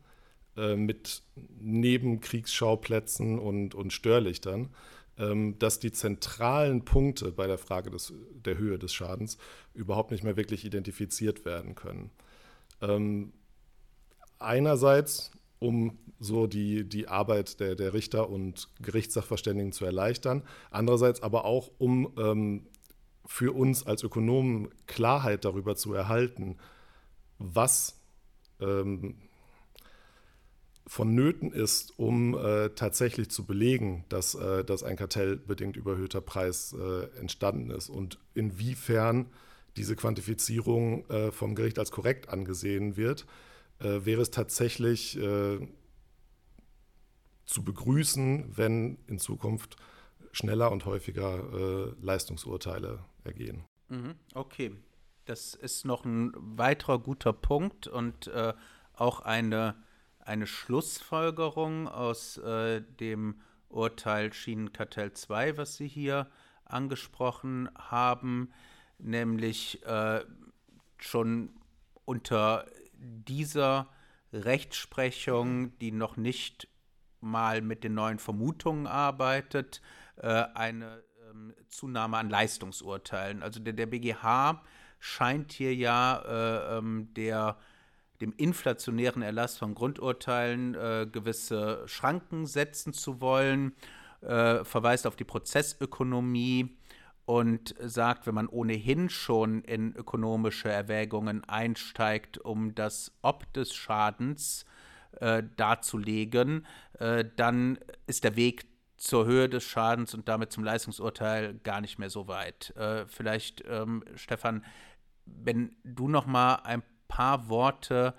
äh, mit Nebenkriegsschauplätzen und, und Störlichtern, ähm, dass die zentralen Punkte bei der Frage des, der Höhe des Schadens überhaupt nicht mehr wirklich identifiziert werden können. Ähm, einerseits, um so die, die Arbeit der, der Richter und Gerichtssachverständigen zu erleichtern, andererseits aber auch, um ähm, für uns als Ökonomen Klarheit darüber zu erhalten, was ähm, vonnöten ist, um äh, tatsächlich zu belegen, dass, äh, dass ein kartellbedingt überhöhter Preis äh, entstanden ist und inwiefern diese Quantifizierung äh, vom Gericht als korrekt angesehen wird, äh, wäre es tatsächlich äh, zu begrüßen, wenn in Zukunft schneller und häufiger Leistungsurteile ergehen. Mhm, okay, das ist noch ein weiterer guter Punkt und äh, auch eine, eine Schlussfolgerung aus äh, dem Urteil Schienenkartell 2, was Sie hier angesprochen haben, nämlich äh, schon unter dieser Rechtsprechung, die noch nicht mal mit den neuen Vermutungen arbeitet, äh, eine ähm, Zunahme an Leistungsurteilen. Also der, der BGH scheint hier ja äh, ähm, der, dem inflationären Erlass von Grundurteilen äh, gewisse Schranken setzen zu wollen, äh, verweist auf die Prozessökonomie und sagt, wenn man ohnehin schon in ökonomische Erwägungen einsteigt, um das Ob des Schadens äh, darzulegen, äh, dann ist der Weg zur Höhe des Schadens und damit zum Leistungsurteil gar nicht mehr so weit. Äh, vielleicht, ähm, Stefan, wenn du noch mal ein paar Worte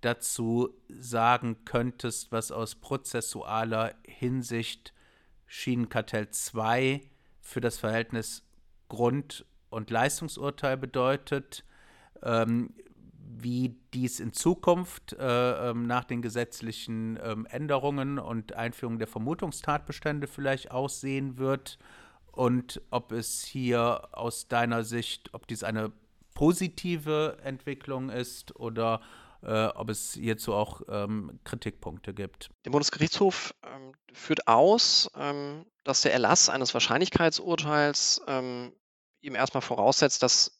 dazu sagen könntest, was aus prozessualer Hinsicht Schienenkartell 2 für das Verhältnis Grund- und Leistungsurteil bedeutet, ähm, wie dies in Zukunft äh, ähm, nach den gesetzlichen ähm, Änderungen und Einführung der Vermutungstatbestände vielleicht aussehen wird und ob es hier aus deiner Sicht, ob dies eine positive Entwicklung ist oder äh, ob es hierzu auch ähm, Kritikpunkte gibt. Der Bundesgerichtshof ähm, führt aus, ähm, dass der Erlass eines Wahrscheinlichkeitsurteils ähm, ihm erstmal voraussetzt, dass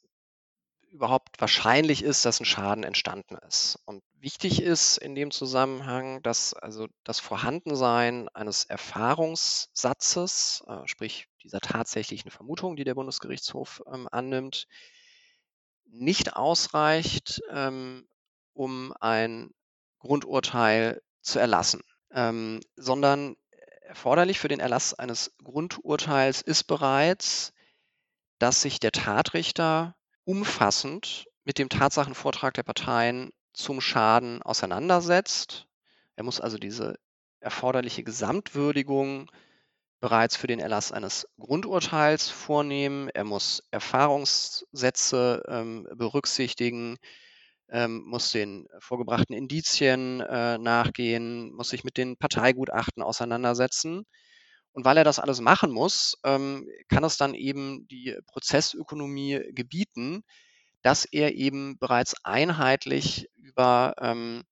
überhaupt wahrscheinlich ist, dass ein Schaden entstanden ist. Und wichtig ist in dem Zusammenhang, dass also das Vorhandensein eines Erfahrungssatzes, äh, sprich dieser tatsächlichen Vermutung, die der Bundesgerichtshof ähm, annimmt, nicht ausreicht, ähm, um ein Grundurteil zu erlassen, ähm, sondern erforderlich für den Erlass eines Grundurteils ist bereits, dass sich der Tatrichter umfassend mit dem Tatsachenvortrag der Parteien zum Schaden auseinandersetzt. Er muss also diese erforderliche Gesamtwürdigung bereits für den Erlass eines Grundurteils vornehmen. Er muss Erfahrungssätze ähm, berücksichtigen, ähm, muss den vorgebrachten Indizien äh, nachgehen, muss sich mit den Parteigutachten auseinandersetzen. Und weil er das alles machen muss, ähm, kann es dann eben die Prozessökonomie gebieten, dass er eben bereits einheitlich über ähm,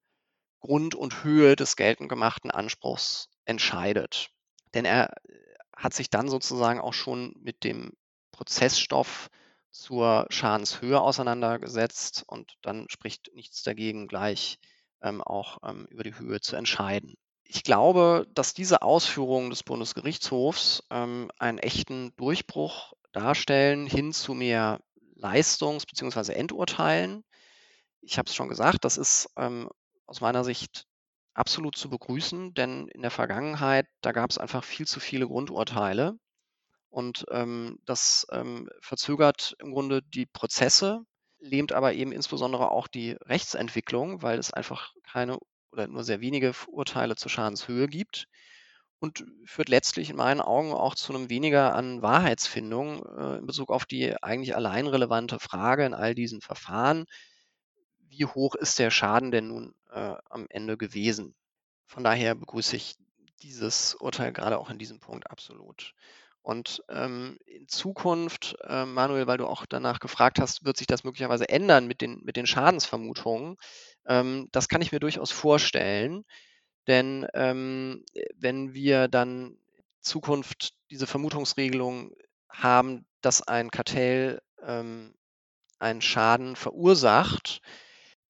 Grund und Höhe des geltend gemachten Anspruchs entscheidet. Denn er äh, hat sich dann sozusagen auch schon mit dem Prozessstoff zur Schadenshöhe auseinandergesetzt und dann spricht nichts dagegen, gleich ähm, auch ähm, über die Höhe zu entscheiden ich glaube, dass diese Ausführungen des Bundesgerichtshofs ähm, einen echten Durchbruch darstellen hin zu mehr Leistungs- bzw. Endurteilen. Ich habe es schon gesagt, das ist ähm, aus meiner Sicht absolut zu begrüßen, denn in der Vergangenheit, da gab es einfach viel zu viele Grundurteile. Und ähm, das ähm, verzögert im Grunde die Prozesse, lähmt aber eben insbesondere auch die Rechtsentwicklung, weil es einfach keine oder nur sehr wenige Urteile zur Schadenshöhe gibt und führt letztlich in meinen Augen auch zu einem weniger an Wahrheitsfindung äh, in Bezug auf die eigentlich allein relevante Frage in all diesen Verfahren, wie hoch ist der Schaden denn nun äh, am Ende gewesen. Von daher begrüße ich dieses Urteil gerade auch in diesem Punkt absolut. Und ähm, in Zukunft, äh, Manuel, weil du auch danach gefragt hast, wird sich das möglicherweise ändern mit den, mit den Schadensvermutungen. Ähm, das kann ich mir durchaus vorstellen, denn ähm, wenn wir dann Zukunft diese Vermutungsregelung haben, dass ein Kartell ähm, einen Schaden verursacht,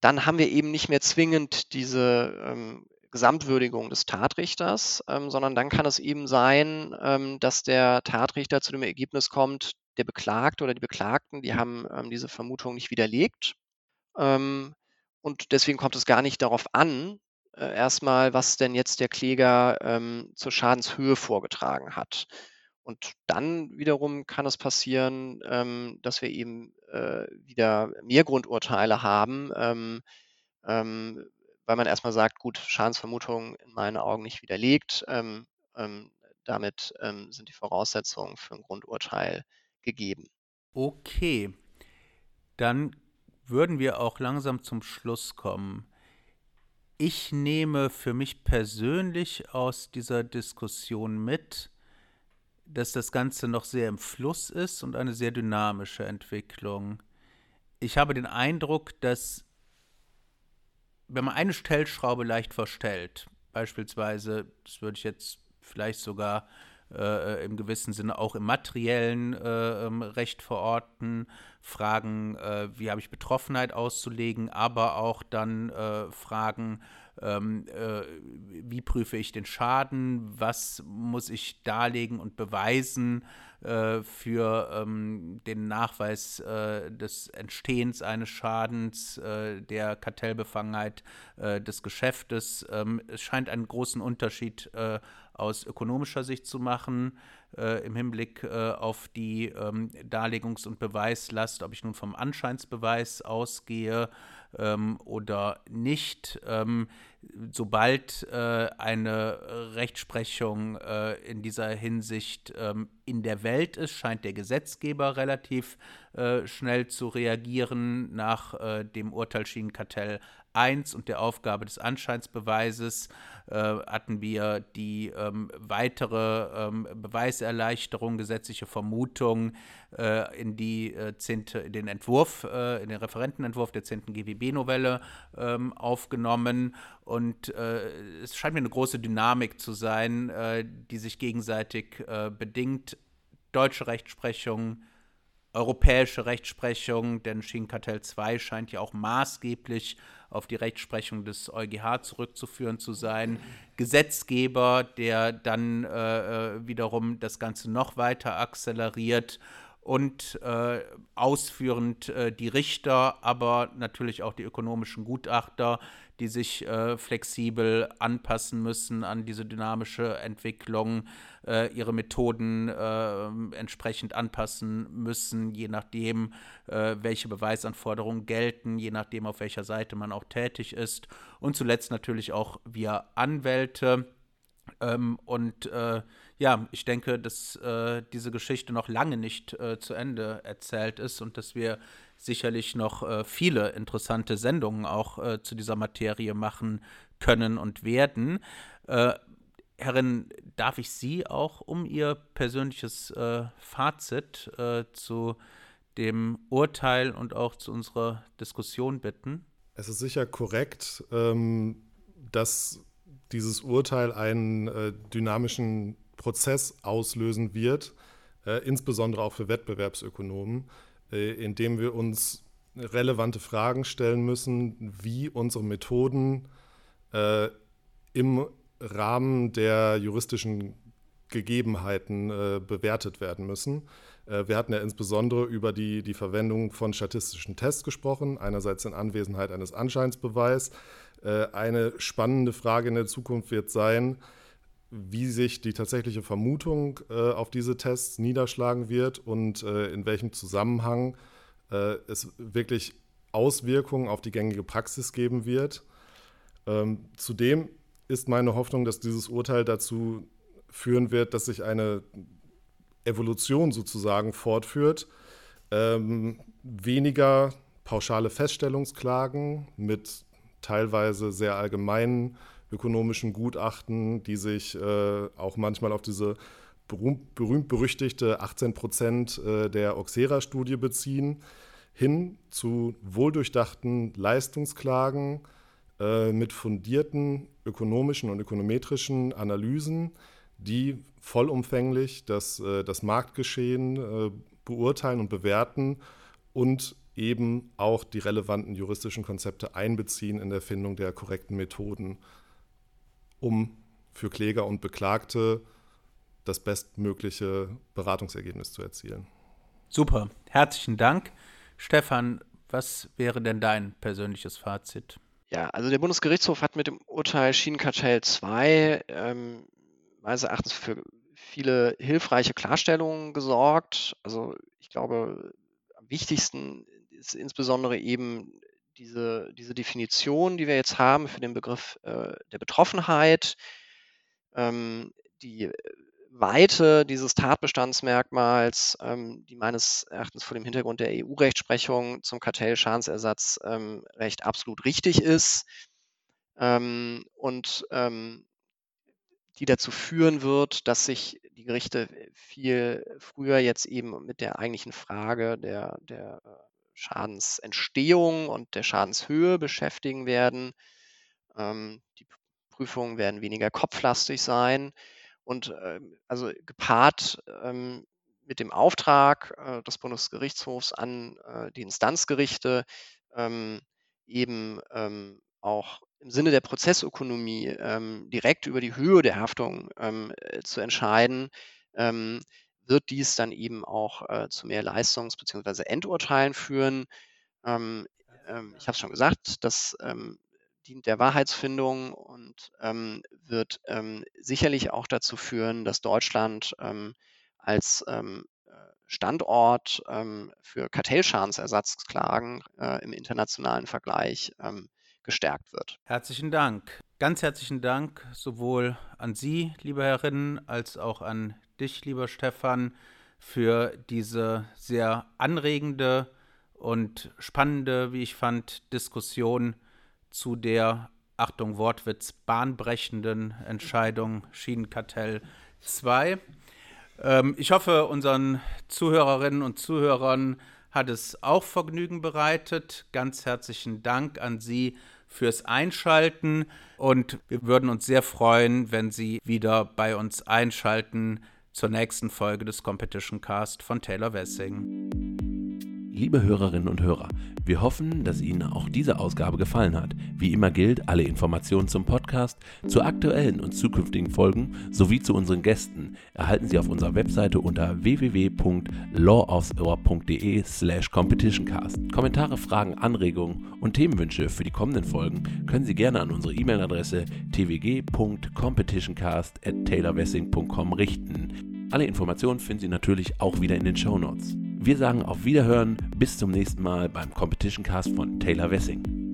dann haben wir eben nicht mehr zwingend diese ähm, Gesamtwürdigung des Tatrichters, ähm, sondern dann kann es eben sein, ähm, dass der Tatrichter zu dem Ergebnis kommt, der Beklagte oder die Beklagten, die haben ähm, diese Vermutung nicht widerlegt. Ähm, und deswegen kommt es gar nicht darauf an, äh, erstmal, was denn jetzt der Kläger ähm, zur Schadenshöhe vorgetragen hat. Und dann wiederum kann es passieren, ähm, dass wir eben äh, wieder mehr Grundurteile haben, weil man erstmal sagt, gut, Schadensvermutung in meinen Augen nicht widerlegt. Ähm, ähm, damit ähm, sind die Voraussetzungen für ein Grundurteil gegeben. Okay, dann würden wir auch langsam zum Schluss kommen. Ich nehme für mich persönlich aus dieser Diskussion mit, dass das Ganze noch sehr im Fluss ist und eine sehr dynamische Entwicklung. Ich habe den Eindruck, dass wenn man eine Stellschraube leicht verstellt, beispielsweise, das würde ich jetzt vielleicht sogar äh, im gewissen Sinne auch im materiellen äh, ähm, Recht verorten, Fragen, äh, wie habe ich Betroffenheit auszulegen, aber auch dann äh, Fragen, ähm, äh, wie prüfe ich den Schaden, was muss ich darlegen und beweisen äh, für ähm, den Nachweis des Entstehens eines Schadens, der Kartellbefangenheit des Geschäftes. Es scheint einen großen Unterschied äh, aus ökonomischer Sicht zu machen im Hinblick auf die ähm, Darlegungs- und Beweislast, ob ich nun vom Anscheinsbeweis ausgehe ähm, oder nicht. Ähm, sobald äh, eine Rechtsprechung äh, in dieser Hinsicht ähm, in der Welt ist, scheint der Gesetzgeber relativ äh, schnell zu reagieren. Nach äh, dem Urteil Schienenkartell 1 und der Aufgabe des Anscheinsbeweises äh, hatten wir die ähm, weitere ähm, Beweiserleichterung, gesetzliche Vermutung äh, in, die, äh, zehnte, den Entwurf, äh, in den Referentenentwurf der 10. GWB-Novelle ähm, aufgenommen. Und äh, es scheint mir eine große Dynamik zu sein, äh, die sich gegenseitig bedingt. Deutsche Rechtsprechung, europäische Rechtsprechung, denn Schienenkartell 2 scheint ja auch maßgeblich auf die Rechtsprechung des EuGH zurückzuführen zu sein. Gesetzgeber, der dann äh, äh, wiederum das Ganze noch weiter akzeleriert und äh, ausführend äh, die Richter, aber natürlich auch die ökonomischen Gutachter, die sich äh, flexibel anpassen müssen an diese dynamische Entwicklung, äh, ihre Methoden äh, entsprechend anpassen müssen, je nachdem, äh, welche Beweisanforderungen gelten, je nachdem, auf welcher Seite man auch tätig ist und zuletzt natürlich auch wir Anwälte. Ähm, und äh, ja, ich denke, dass äh, diese Geschichte noch lange nicht äh, zu Ende erzählt ist und dass wir sicherlich noch äh, viele interessante Sendungen auch äh, zu dieser Materie machen können und werden. Äh, Herrin, darf ich Sie auch um Ihr persönliches äh, Fazit zu dem Urteil und auch zu unserer Diskussion bitten? Es ist sicher korrekt, ähm, dass dieses Urteil einen äh, dynamischen Prozess auslösen wird, äh, insbesondere auch für Wettbewerbsökonomen, äh, indem wir uns relevante Fragen stellen müssen, wie unsere Methoden äh, im Rahmen der juristischen Gegebenheiten äh, bewertet werden müssen. Äh, wir hatten ja insbesondere über die, die Verwendung von statistischen Tests gesprochen, einerseits in Anwesenheit eines Anscheinsbeweis. Äh, eine spannende Frage in der Zukunft wird sein, wie sich die tatsächliche Vermutung äh, auf diese Tests niederschlagen wird und äh, in welchem Zusammenhang äh, es wirklich Auswirkungen auf die gängige Praxis geben wird. Ähm, zudem ist meine Hoffnung, dass dieses Urteil dazu führen wird, dass sich eine Evolution sozusagen fortführt. Ähm, weniger pauschale Feststellungsklagen mit teilweise sehr allgemeinen ökonomischen Gutachten, die sich äh, auch manchmal auf diese berühmt-berüchtigte 18 Prozent äh, der Oxera-Studie beziehen, hin zu wohldurchdachten Leistungsklagen äh, mit fundierten ökonomischen und ökonometrischen Analysen, die vollumfänglich das, äh, das Marktgeschehen äh, beurteilen und bewerten und eben auch die relevanten juristischen Konzepte einbeziehen in der Findung der korrekten Methoden um für Kläger und Beklagte das bestmögliche Beratungsergebnis zu erzielen. Super, herzlichen Dank. Stefan, was wäre denn dein persönliches Fazit? Ja, also der Bundesgerichtshof hat mit dem Urteil Schienenkartell 2 ähm, meines Erachtens für viele hilfreiche Klarstellungen gesorgt. Also ich glaube, am wichtigsten ist insbesondere eben diese, diese Definition, die wir jetzt haben für den Begriff äh, der Betroffenheit, ähm, die Weite dieses Tatbestandsmerkmals, ähm, die meines Erachtens vor dem Hintergrund der EU-Rechtsprechung zum Kartellschadensersatz ähm, recht absolut richtig ist ähm, und ähm, die dazu führen wird, dass sich die Gerichte viel früher jetzt eben mit der eigentlichen Frage der, der äh, Schadensentstehung und der Schadenshöhe beschäftigen werden. Ähm, die Prüfungen werden weniger kopflastig sein und ähm, also gepaart ähm, mit dem Auftrag äh, des Bundesgerichtshofs an äh, die Instanzgerichte ähm, eben ähm, auch im Sinne der Prozessökonomie ähm, direkt über die Höhe der Haftung äh, zu entscheiden, wird dies dann eben auch äh, zu mehr Leistungs- bzw. Endurteilen führen. Ähm, ähm, ich habe es schon gesagt, das ähm, dient der Wahrheitsfindung und ähm, wird ähm, sicherlich auch dazu führen, dass Deutschland ähm, als äh, Standort für Kartellschadensersatzklagen äh, im internationalen Vergleich gestärkt wird. Herzlichen Dank. Ganz herzlichen Dank sowohl an Sie, liebe Herrinnen, als auch an dich, lieber Stefan, für diese sehr anregende und spannende, wie ich fand, Diskussion zu der, Achtung Wortwitz, bahnbrechenden Entscheidung Schienenkartell 2. Ähm, ich hoffe, unseren Zuhörerinnen und Zuhörern hat es auch Vergnügen bereitet. Ganz herzlichen Dank an Sie fürs Einschalten und wir würden uns sehr freuen, wenn Sie wieder bei uns einschalten zur nächsten Folge des Competition Cast von Taylor Wessing. Liebe Hörerinnen und Hörer, wir hoffen, dass Ihnen auch diese Ausgabe gefallen hat. Wie immer gilt, alle Informationen zum Podcast, zu aktuellen und zukünftigen Folgen sowie zu unseren Gästen erhalten Sie auf unserer Webseite unter www.lawofsohr.de slash competitioncast. Kommentare, Fragen, Anregungen und Themenwünsche für die kommenden Folgen können Sie gerne an unsere E-Mail-Adresse twg.competitioncast at richten. Alle Informationen finden Sie natürlich auch wieder in den Show Notes. Wir sagen auf Wiederhören, bis zum nächsten Mal beim Competition Cast von Taylor Wessing.